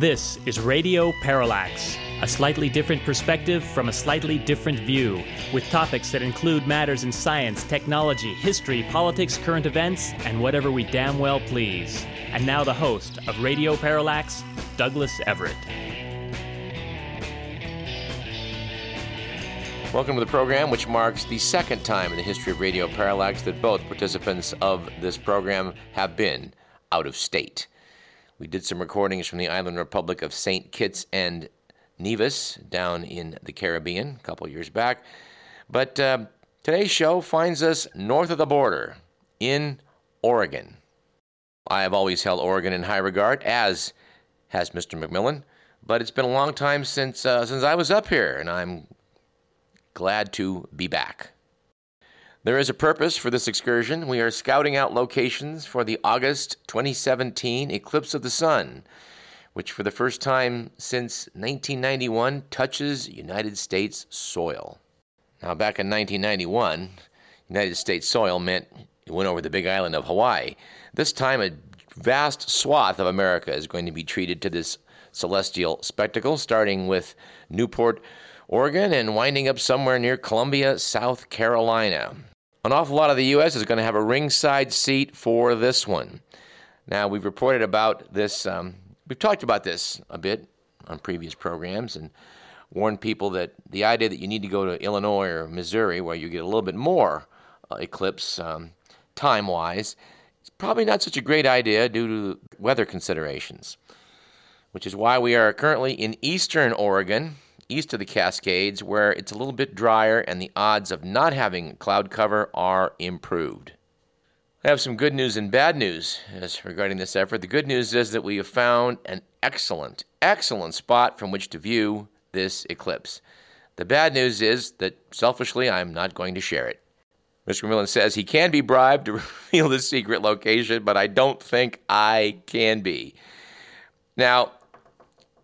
This is Radio Parallax, a slightly different perspective from a slightly different view, with topics that include matters in science, technology, history, politics, current events, and whatever we damn well please. And now the host of Radio Parallax, Douglas Everett. Welcome to the program, which marks the second time in the history of Radio Parallax that both participants of this program have been out of state. We did some recordings from the island republic of St. Kitts and Nevis down in the Caribbean a couple years back. But uh, today's show finds us north of the border in Oregon. I have always held Oregon in high regard, as has Mr. McMillan, but it's been a long time since, uh, since I was up here, and I'm glad to be back. There is a purpose for this excursion. We are scouting out locations for the August 2017 eclipse of the sun, which for the first time since 1991 touches United States soil. Now, back in 1991, United States soil meant it went over the big island of Hawaii. This time, a vast swath of America is going to be treated to this celestial spectacle, starting with Newport, Oregon, and winding up somewhere near Columbia, South Carolina. An awful lot of the U.S. is going to have a ringside seat for this one. Now, we've reported about this, um, we've talked about this a bit on previous programs and warned people that the idea that you need to go to Illinois or Missouri, where you get a little bit more uh, eclipse um, time wise, it's probably not such a great idea due to weather considerations, which is why we are currently in eastern Oregon east of the Cascades, where it's a little bit drier and the odds of not having cloud cover are improved. I have some good news and bad news as regarding this effort. The good news is that we have found an excellent, excellent spot from which to view this eclipse. The bad news is that selfishly, I'm not going to share it. Mr. McMillan says he can be bribed to reveal the secret location, but I don't think I can be. Now,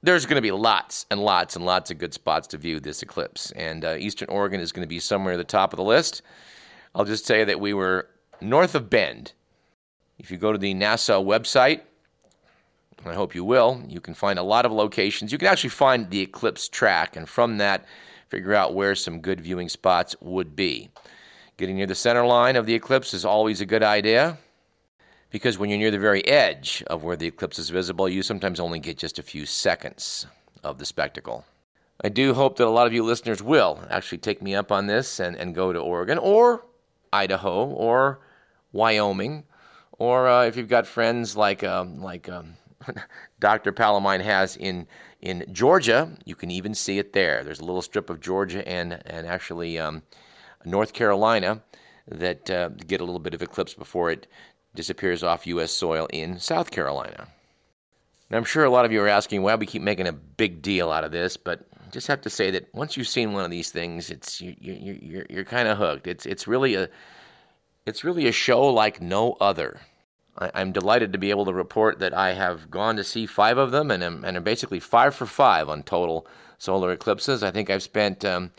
there's going to be lots and lots and lots of good spots to view this eclipse. And uh, Eastern Oregon is going to be somewhere at the top of the list. I'll just say that we were north of Bend. If you go to the NASA website, I hope you will, you can find a lot of locations. You can actually find the eclipse track, and from that, figure out where some good viewing spots would be. Getting near the center line of the eclipse is always a good idea because when you're near the very edge of where the eclipse is visible, you sometimes only get just a few seconds of the spectacle. I do hope that a lot of you listeners will actually take me up on this and, and go to Oregon or Idaho or Wyoming, or uh, if you've got friends like um, like um, Dr. Palomine has in in Georgia, you can even see it there. There's a little strip of Georgia and and actually um, North Carolina that uh, get a little bit of eclipse before it disappears off U.S. soil in South Carolina. Now, I'm sure a lot of you are asking why we keep making a big deal out of this, but I just have to say that once you've seen one of these things, it's you, you, you're you're kind of hooked. It's it's really a it's really a show like no other. I, am delighted to be able to report that I have gone to see five of them, and I'm, and I'm basically five for five on total solar eclipses. I think I've spent um,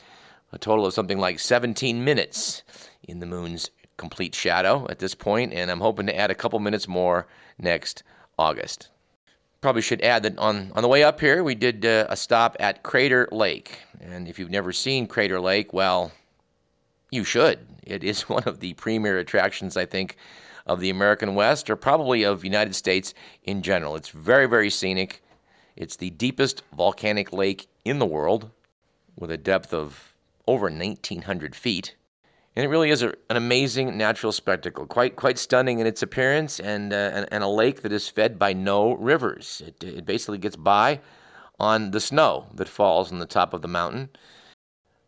a total of something like 17 minutes in the moon's complete shadow at this point, and I'm hoping to add a couple minutes more next August. Probably should add that on, on the way up here, we did uh, a stop at Crater Lake. And if you've never seen Crater Lake, well, you should. It is one of the premier attractions, I think, of the American West or probably of United States in general. It's very, very scenic. It's the deepest volcanic lake in the world with a depth of over 1,900 feet. And it really is a, an amazing natural spectacle, quite quite stunning in its appearance, and, uh, and, and a lake that is fed by no rivers. It, it basically gets by on the snow that falls on the top of the mountain.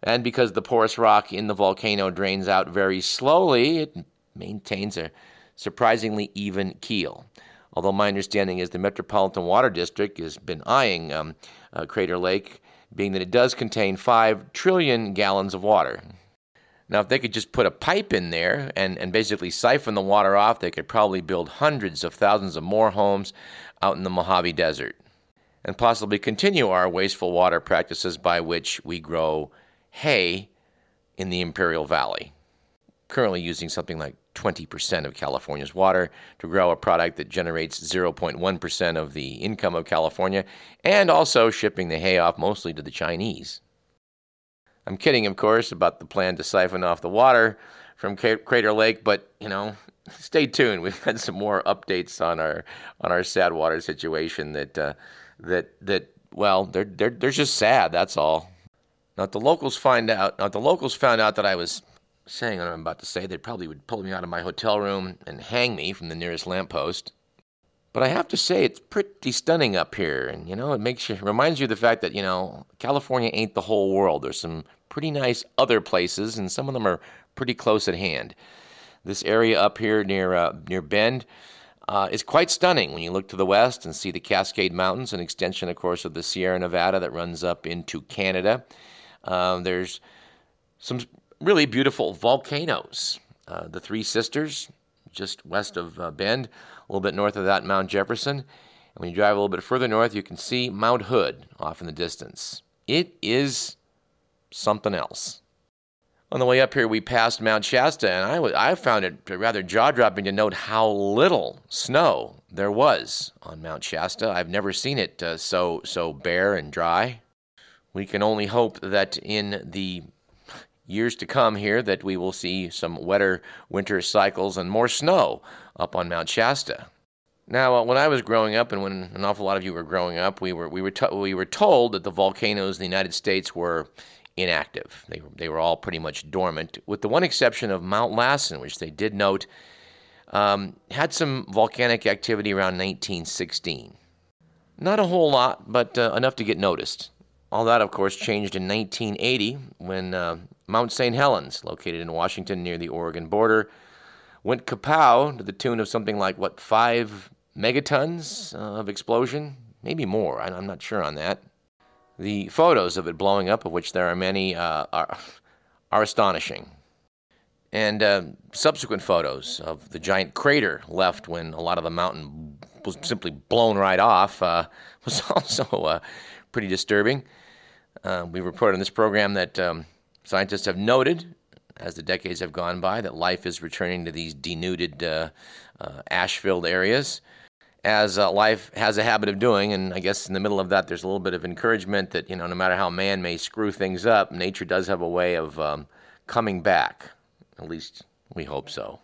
And because the porous rock in the volcano drains out very slowly, it maintains a surprisingly even keel. Although my understanding is the Metropolitan Water District has been eyeing um, uh, Crater Lake, being that it does contain 5 trillion gallons of water. Now, if they could just put a pipe in there and, and basically siphon the water off, they could probably build hundreds of thousands of more homes out in the Mojave Desert and possibly continue our wasteful water practices by which we grow hay in the Imperial Valley, currently using something like 20% of California's water to grow a product that generates 0.1% of the income of California, and also shipping the hay off mostly to the Chinese. I'm kidding, of course, about the plan to siphon off the water from Crater Lake, but you know, stay tuned. We've had some more updates on our on our sad water situation that uh, that that well, they're they're they're just sad. That's all. Now, if the locals find out, now if the locals found out that I was saying what I'm about to say, they probably would pull me out of my hotel room and hang me from the nearest lamppost. But I have to say, it's pretty stunning up here, and you know, it makes you reminds you of the fact that you know California ain't the whole world. There's some pretty nice other places, and some of them are pretty close at hand. This area up here near uh, near Bend uh, is quite stunning when you look to the west and see the Cascade Mountains, an extension, of course, of the Sierra Nevada that runs up into Canada. Um, there's some really beautiful volcanoes. Uh, the Three Sisters, just west of uh, Bend, a little bit north of that, Mount Jefferson. And when you drive a little bit further north, you can see Mount Hood off in the distance. It is something else. On the way up here, we passed Mount Shasta, and I, w- I found it rather jaw dropping to note how little snow there was on Mount Shasta. I've never seen it uh, so, so bare and dry. We can only hope that in the years to come here that we will see some wetter winter cycles and more snow up on Mount Shasta. Now, uh, when I was growing up, and when an awful lot of you were growing up, we were we were to- we were told that the volcanoes in the United States were inactive. They they were all pretty much dormant, with the one exception of Mount Lassen, which they did note um, had some volcanic activity around 1916. Not a whole lot, but uh, enough to get noticed. All that, of course, changed in 1980 when uh, Mount St. Helens, located in Washington near the Oregon border, went kapow to the tune of something like, what, five megatons uh, of explosion? Maybe more. I'm not sure on that. The photos of it blowing up, of which there are many, uh, are, are astonishing. And uh, subsequent photos of the giant crater left when a lot of the mountain was simply blown right off uh, was also uh, pretty disturbing. Uh, we reported on this program that um, scientists have noted, as the decades have gone by, that life is returning to these denuded, uh, ash filled areas, as uh, life has a habit of doing. And I guess in the middle of that, there's a little bit of encouragement that, you know, no matter how man may screw things up, nature does have a way of um, coming back. At least we hope so.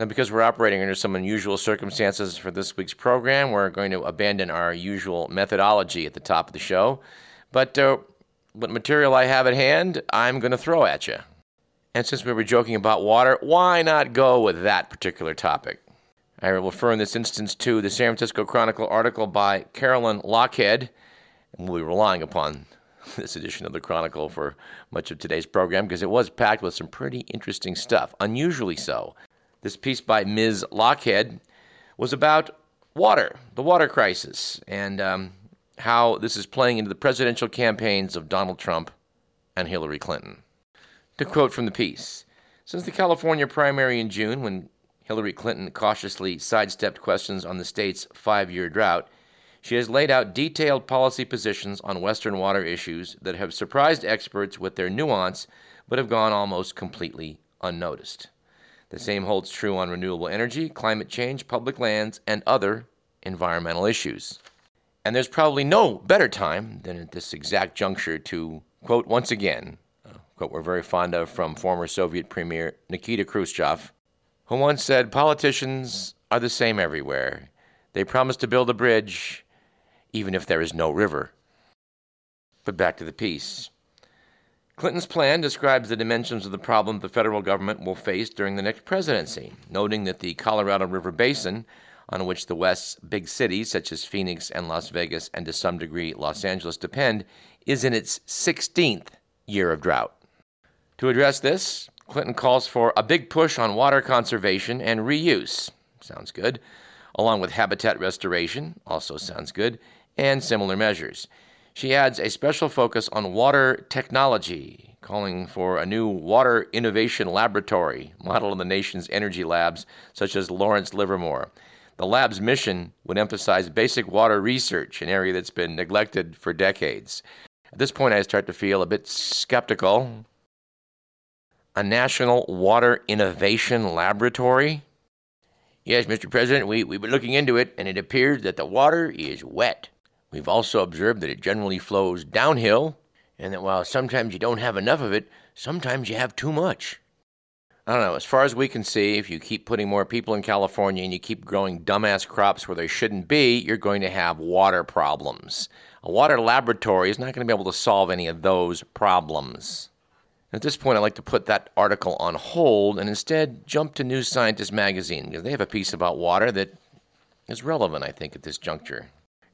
Now, because we're operating under some unusual circumstances for this week's program, we're going to abandon our usual methodology at the top of the show. But uh, what material I have at hand, I'm going to throw at you. And since we were joking about water, why not go with that particular topic? I will refer in this instance to the San Francisco Chronicle article by Carolyn Lochhead, and we'll be relying upon this edition of the Chronicle for much of today's program because it was packed with some pretty interesting stuff, unusually so. This piece by Ms. Lochhead was about water, the water crisis, and um, how this is playing into the presidential campaigns of Donald Trump and Hillary Clinton. To quote from the piece Since the California primary in June, when Hillary Clinton cautiously sidestepped questions on the state's five year drought, she has laid out detailed policy positions on Western water issues that have surprised experts with their nuance but have gone almost completely unnoticed. The same holds true on renewable energy, climate change, public lands, and other environmental issues. And there's probably no better time than at this exact juncture to quote once again, a quote we're very fond of from former Soviet Premier Nikita Khrushchev, who once said, Politicians are the same everywhere. They promise to build a bridge even if there is no river. But back to the piece. Clinton's plan describes the dimensions of the problem the federal government will face during the next presidency, noting that the Colorado River Basin on which the West's big cities, such as Phoenix and Las Vegas, and to some degree Los Angeles, depend, is in its 16th year of drought. To address this, Clinton calls for a big push on water conservation and reuse. Sounds good. Along with habitat restoration, also sounds good, and similar measures. She adds a special focus on water technology, calling for a new water innovation laboratory modeled on the nation's energy labs, such as Lawrence Livermore, the lab's mission would emphasize basic water research, an area that's been neglected for decades. At this point, I start to feel a bit skeptical. A national water innovation laboratory? Yes, Mr. President, we, we've been looking into it, and it appears that the water is wet. We've also observed that it generally flows downhill, and that while sometimes you don't have enough of it, sometimes you have too much. I don't know. As far as we can see, if you keep putting more people in California and you keep growing dumbass crops where they shouldn't be, you're going to have water problems. A water laboratory is not going to be able to solve any of those problems. At this point, I'd like to put that article on hold and instead jump to New Scientist magazine because they have a piece about water that is relevant, I think, at this juncture.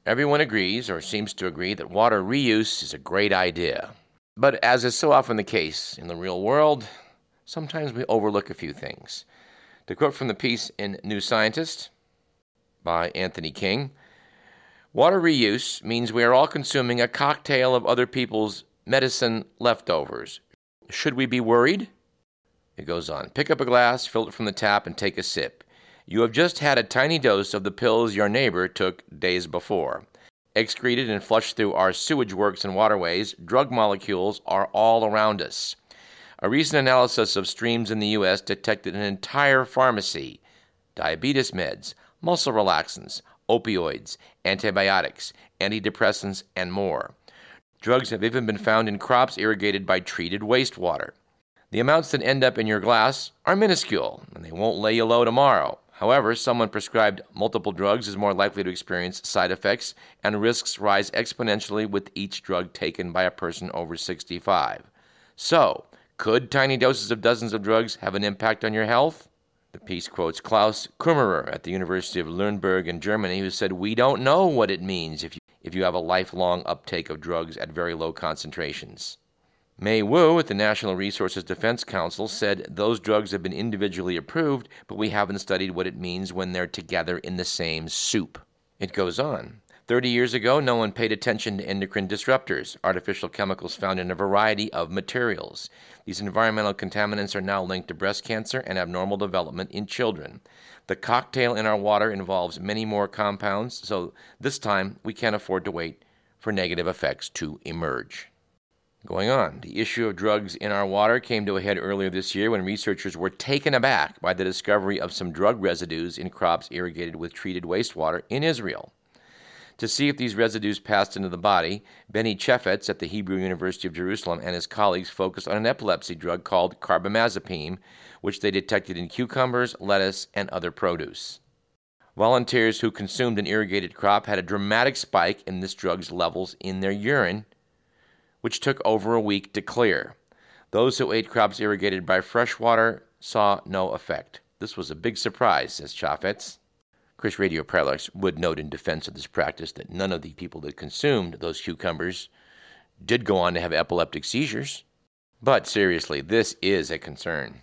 Everyone agrees, or seems to agree, that water reuse is a great idea. But as is so often the case in the real world, sometimes we overlook a few things. To quote from the piece in New Scientist by Anthony King, water reuse means we are all consuming a cocktail of other people's medicine leftovers. Should we be worried? It goes on. Pick up a glass, fill it from the tap, and take a sip. You have just had a tiny dose of the pills your neighbor took days before. Excreted and flushed through our sewage works and waterways, drug molecules are all around us. A recent analysis of streams in the U.S. detected an entire pharmacy diabetes meds, muscle relaxants, opioids, antibiotics, antidepressants, and more. Drugs have even been found in crops irrigated by treated wastewater. The amounts that end up in your glass are minuscule, and they won't lay you low tomorrow. However, someone prescribed multiple drugs is more likely to experience side effects, and risks rise exponentially with each drug taken by a person over 65. So, could tiny doses of dozens of drugs have an impact on your health? The piece quotes Klaus Kummerer at the University of Nuremberg in Germany, who said, We don't know what it means if you, if you have a lifelong uptake of drugs at very low concentrations. Mae Wu at the National Resources Defense Council said those drugs have been individually approved, but we haven't studied what it means when they're together in the same soup. It goes on. 30 years ago, no one paid attention to endocrine disruptors, artificial chemicals found in a variety of materials. These environmental contaminants are now linked to breast cancer and abnormal development in children. The cocktail in our water involves many more compounds, so this time we can't afford to wait for negative effects to emerge. Going on, the issue of drugs in our water came to a head earlier this year when researchers were taken aback by the discovery of some drug residues in crops irrigated with treated wastewater in Israel. To see if these residues passed into the body, Benny Chefetz at the Hebrew University of Jerusalem and his colleagues focused on an epilepsy drug called carbamazepine, which they detected in cucumbers, lettuce, and other produce. Volunteers who consumed an irrigated crop had a dramatic spike in this drug's levels in their urine, which took over a week to clear. Those who ate crops irrigated by fresh water saw no effect. This was a big surprise, says Chefetz. Chris Radio Parallax would note in defense of this practice that none of the people that consumed those cucumbers did go on to have epileptic seizures. But seriously, this is a concern.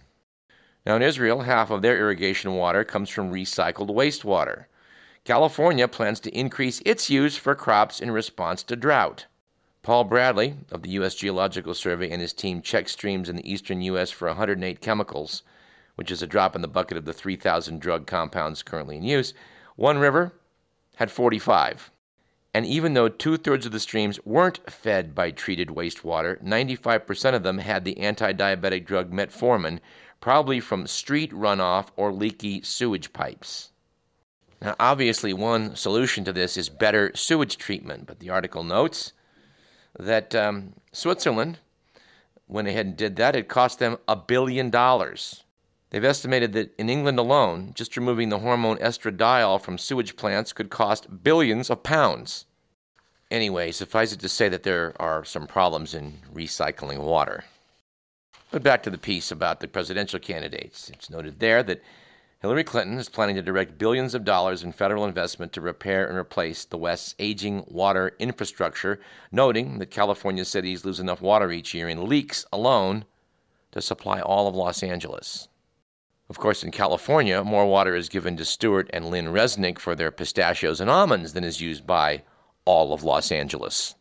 Now, in Israel, half of their irrigation water comes from recycled wastewater. California plans to increase its use for crops in response to drought. Paul Bradley of the U.S. Geological Survey and his team checked streams in the eastern U.S. for 108 chemicals which is a drop in the bucket of the 3,000 drug compounds currently in use, one river had 45. And even though two thirds of the streams weren't fed by treated wastewater, 95% of them had the anti diabetic drug metformin, probably from street runoff or leaky sewage pipes. Now, obviously, one solution to this is better sewage treatment, but the article notes that um, Switzerland went ahead and did that. It cost them a billion dollars. They've estimated that in England alone, just removing the hormone estradiol from sewage plants could cost billions of pounds. Anyway, suffice it to say that there are some problems in recycling water. But back to the piece about the presidential candidates. It's noted there that Hillary Clinton is planning to direct billions of dollars in federal investment to repair and replace the West's aging water infrastructure, noting that California cities lose enough water each year in leaks alone to supply all of Los Angeles. Of course, in California, more water is given to Stewart and Lynn Resnick for their pistachios and almonds than is used by all of Los Angeles.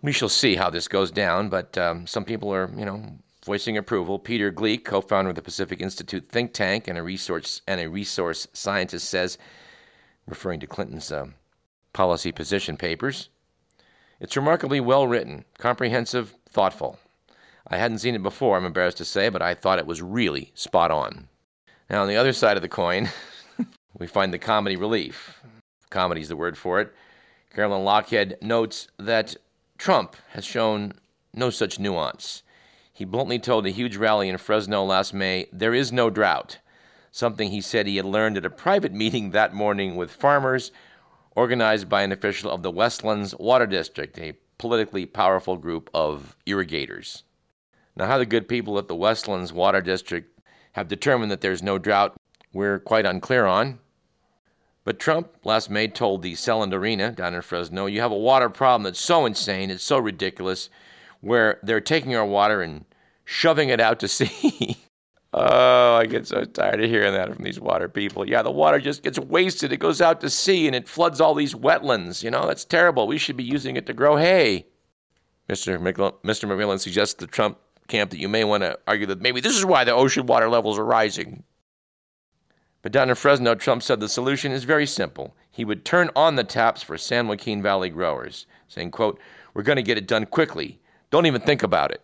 We shall see how this goes down, but um, some people are, you know, voicing approval. Peter Gleick, co-founder of the Pacific Institute think tank and a resource and a resource scientist, says, referring to Clinton's um, policy position papers, it's remarkably well written, comprehensive, thoughtful. I hadn't seen it before, I'm embarrassed to say, but I thought it was really spot on. Now, on the other side of the coin, we find the comedy relief. Comedy is the word for it. Carolyn Lochhead notes that Trump has shown no such nuance. He bluntly told a huge rally in Fresno last May, There is no drought, something he said he had learned at a private meeting that morning with farmers organized by an official of the Westlands Water District, a politically powerful group of irrigators. Now, how the good people at the Westlands Water District have determined that there's no drought, we're quite unclear on. But Trump last May told the Selland Arena down in Fresno, You have a water problem that's so insane, it's so ridiculous, where they're taking our water and shoving it out to sea. oh, I get so tired of hearing that from these water people. Yeah, the water just gets wasted. It goes out to sea and it floods all these wetlands. You know, that's terrible. We should be using it to grow hay. Mr. McMillan, Mr. McMillan suggests that Trump camp that you may want to argue that maybe this is why the ocean water levels are rising. But down in Fresno, Trump said the solution is very simple. He would turn on the taps for San Joaquin Valley growers, saying, quote, We're going to get it done quickly. Don't even think about it.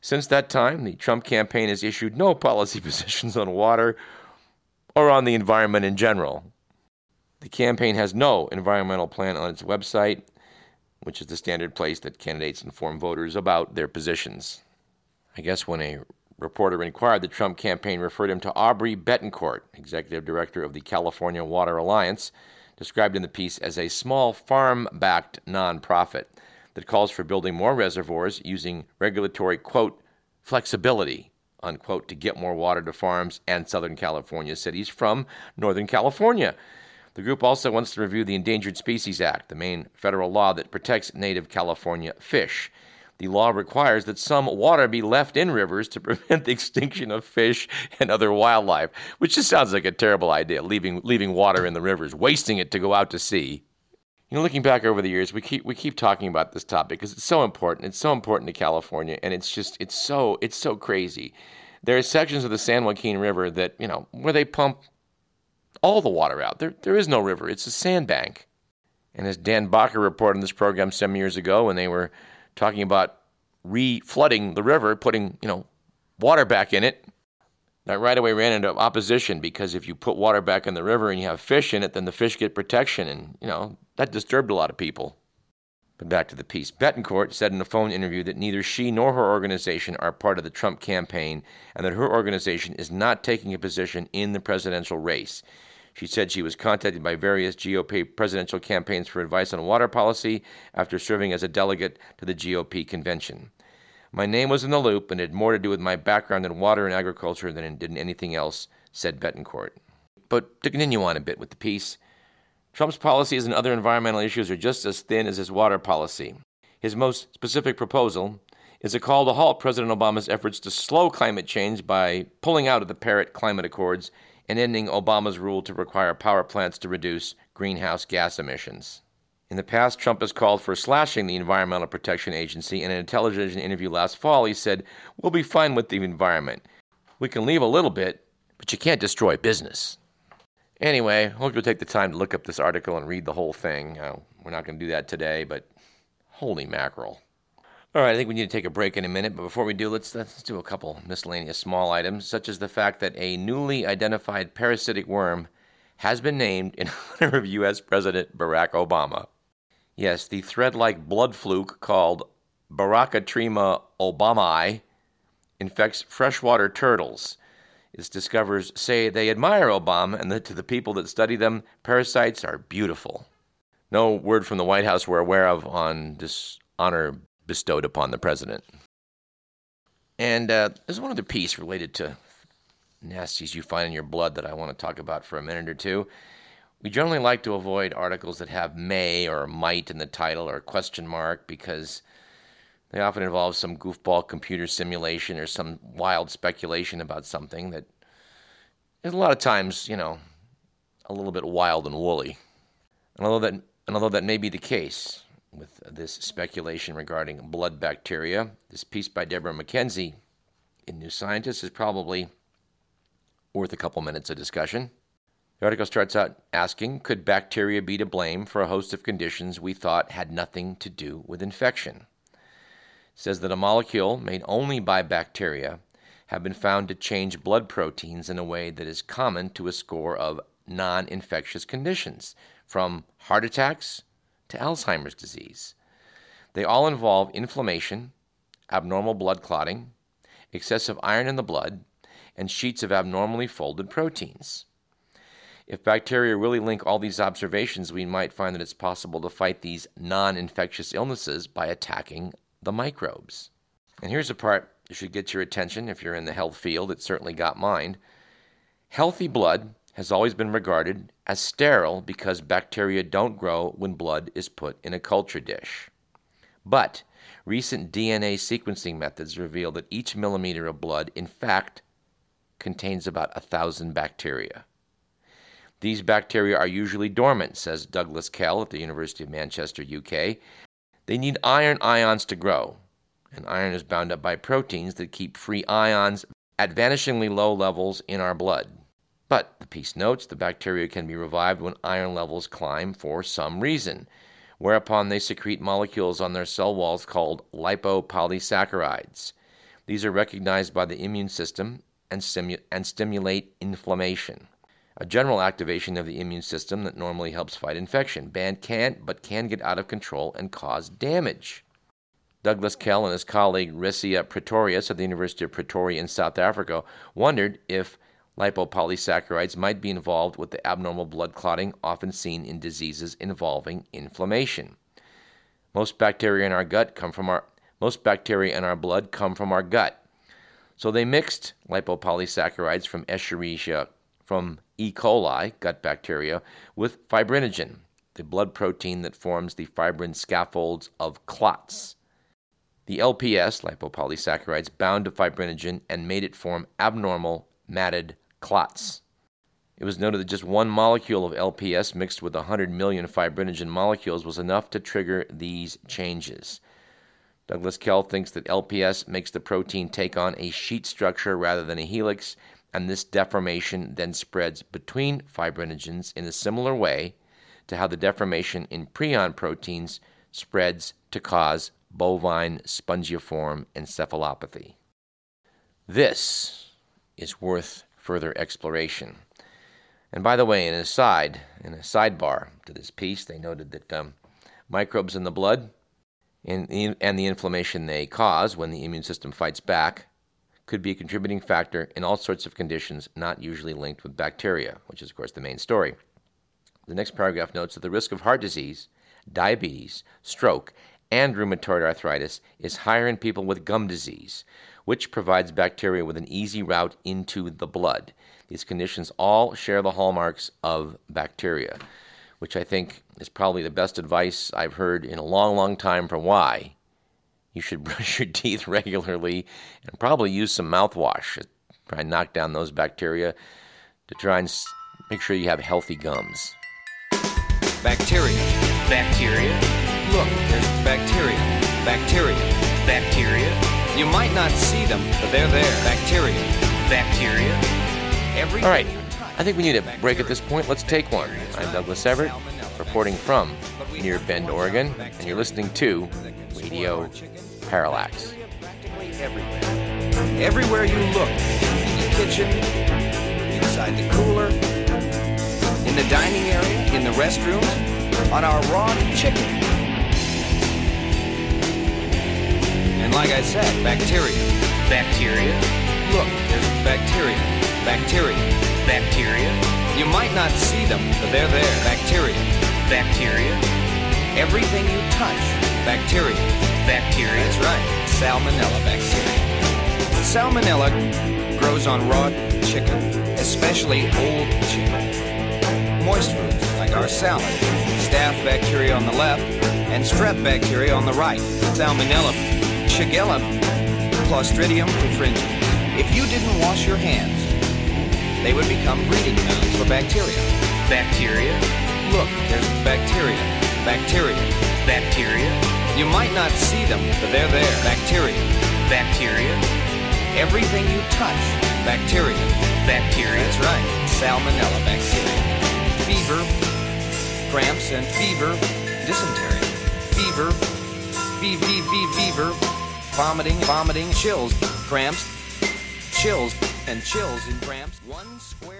Since that time, the Trump campaign has issued no policy positions on water or on the environment in general. The campaign has no environmental plan on its website, which is the standard place that candidates inform voters about their positions. I guess when a reporter inquired, the Trump campaign referred him to Aubrey Bettencourt, executive director of the California Water Alliance, described in the piece as a small farm backed nonprofit that calls for building more reservoirs using regulatory, quote, flexibility, unquote, to get more water to farms and Southern California cities from Northern California. The group also wants to review the Endangered Species Act, the main federal law that protects native California fish. The law requires that some water be left in rivers to prevent the extinction of fish and other wildlife, which just sounds like a terrible idea, leaving, leaving water in the rivers, wasting it to go out to sea. You know, looking back over the years, we keep we keep talking about this topic because it's so important. It's so important to California, and it's just it's so it's so crazy. There are sections of the San Joaquin River that you know where they pump all the water out. There there is no river; it's a sandbank. And as Dan Bacher reported in this program some years ago, when they were talking about re-flooding the river, putting you know water back in it, that right away ran into opposition because if you put water back in the river and you have fish in it, then the fish get protection, and you know that disturbed a lot of people. But back to the piece. Bettencourt said in a phone interview that neither she nor her organization are part of the Trump campaign and that her organization is not taking a position in the presidential race. She said she was contacted by various GOP presidential campaigns for advice on water policy after serving as a delegate to the GOP convention. My name was in the loop and it had more to do with my background in water and agriculture than it did in anything else, said Bettencourt. But to continue on a bit with the piece, Trump's policies and other environmental issues are just as thin as his water policy. His most specific proposal is a call to halt President Obama's efforts to slow climate change by pulling out of the Paris Climate Accords and ending Obama's rule to require power plants to reduce greenhouse gas emissions. In the past, Trump has called for slashing the Environmental Protection Agency. In an television interview last fall, he said, We'll be fine with the environment. We can leave a little bit, but you can't destroy business. Anyway, I hope you'll take the time to look up this article and read the whole thing. Uh, we're not going to do that today, but holy mackerel. All right, I think we need to take a break in a minute, but before we do, let's, let's do a couple miscellaneous small items, such as the fact that a newly identified parasitic worm has been named in honor of U.S. President Barack Obama. Yes, the thread like blood fluke called Baracatrema obamai infects freshwater turtles its discoverers say they admire Obama and that to the people that study them, parasites are beautiful. No word from the White House we're aware of on this honor bestowed upon the president. And uh, there's one other piece related to nasties you find in your blood that I want to talk about for a minute or two. We generally like to avoid articles that have may or might in the title or question mark because they often involve some goofball computer simulation or some wild speculation about something that is a lot of times, you know, a little bit wild and woolly. And although that, and although that may be the case with this speculation regarding blood bacteria, this piece by Debora MacKenzie in New Scientist is probably worth a couple minutes of discussion. The article starts out asking Could bacteria be to blame for a host of conditions we thought had nothing to do with infection? says that a molecule made only by bacteria have been found to change blood proteins in a way that is common to a score of non infectious conditions, from heart attacks to Alzheimer's disease. They all involve inflammation, abnormal blood clotting, excessive iron in the blood, and sheets of abnormally folded proteins. If bacteria really link all these observations, we might find that it's possible to fight these non infectious illnesses by attacking the microbes. And here's a part that should get your attention if you're in the health field. It certainly got mine. Healthy blood has always been regarded as sterile because bacteria don't grow when blood is put in a culture dish. But recent DNA sequencing methods reveal that each millimeter of blood, in fact, contains about a thousand bacteria. These bacteria are usually dormant, says Douglas Kell at the University of Manchester, UK. They need iron ions to grow, and iron is bound up by proteins that keep free ions at vanishingly low levels in our blood. But the piece notes the bacteria can be revived when iron levels climb for some reason, whereupon they secrete molecules on their cell walls called lipopolysaccharides. These are recognized by the immune system and, and stimulate inflammation a general activation of the immune system that normally helps fight infection. Band can't, but can get out of control and cause damage. Douglas Kell and his colleague Resia Pretorius at the University of Pretoria in South Africa wondered if lipopolysaccharides might be involved with the abnormal blood clotting often seen in diseases involving inflammation. Most bacteria in our gut come from our most bacteria in our blood come from our gut. So they mixed lipopolysaccharides from Escherichia from E. coli, gut bacteria, with fibrinogen, the blood protein that forms the fibrin scaffolds of clots. The LPS, lipopolysaccharides, bound to fibrinogen and made it form abnormal matted clots. It was noted that just one molecule of LPS mixed with 100 million fibrinogen molecules was enough to trigger these changes. Douglas Kell thinks that LPS makes the protein take on a sheet structure rather than a helix, and this deformation then spreads between fibrinogens in a similar way to how the deformation in prion proteins spreads to cause bovine spongiform encephalopathy. This is worth further exploration. And by the way, in a side, in a sidebar to this piece, they noted that um, microbes in the blood and, and the inflammation they cause when the immune system fights back could be a contributing factor in all sorts of conditions not usually linked with bacteria, which is, of course, the main story. The next paragraph notes that the risk of heart disease, diabetes, stroke, and rheumatoid arthritis is higher in people with gum disease, which provides bacteria with an easy route into the blood. These conditions all share the hallmarks of bacteria, which I think is probably the best advice I've heard in a long, long time for why you should brush your teeth regularly and probably use some mouthwash. To try and knock down those bacteria to try and make sure you have healthy gums. Bacteria. Bacteria. Look, there's bacteria. Bacteria. Bacteria. You might not see them, but they're there. Bacteria. Bacteria. Every All right. I think we need a break at this point. Let's take one. I'm Douglas Everett, reporting from near Bend, Oregon, and you're listening to Radio Parallax. Everywhere. Everywhere you look, in the kitchen, inside the cooler, in the dining area, in the restrooms, on our raw chicken. And like I said, bacteria. Bacteria. Look, there's bacteria. Bacteria. Bacteria. You might not see them, but they're there. Bacteria. Bacteria. Everything you touch, bacteria. Bacteria. That's right, salmonella bacteria. Salmonella grows on raw chicken, especially old chicken. Moist foods like our salad, staph bacteria on the left, and strep bacteria on the right. Salmonella, Shigella, Clostridium perfringens. If you didn't wash your hands, they would become breeding grounds for bacteria. Bacteria. Look, there's bacteria. Bacteria. Bacteria. You might not see them, but they're there. Bacteria. Bacteria. Everything you touch, bacteria. Bacteria. That's right, salmonella bacteria. Fever, cramps and fever, dysentery. Fever, fever, fever, vomiting, vomiting, chills, cramps, chills, and chills and cramps. One square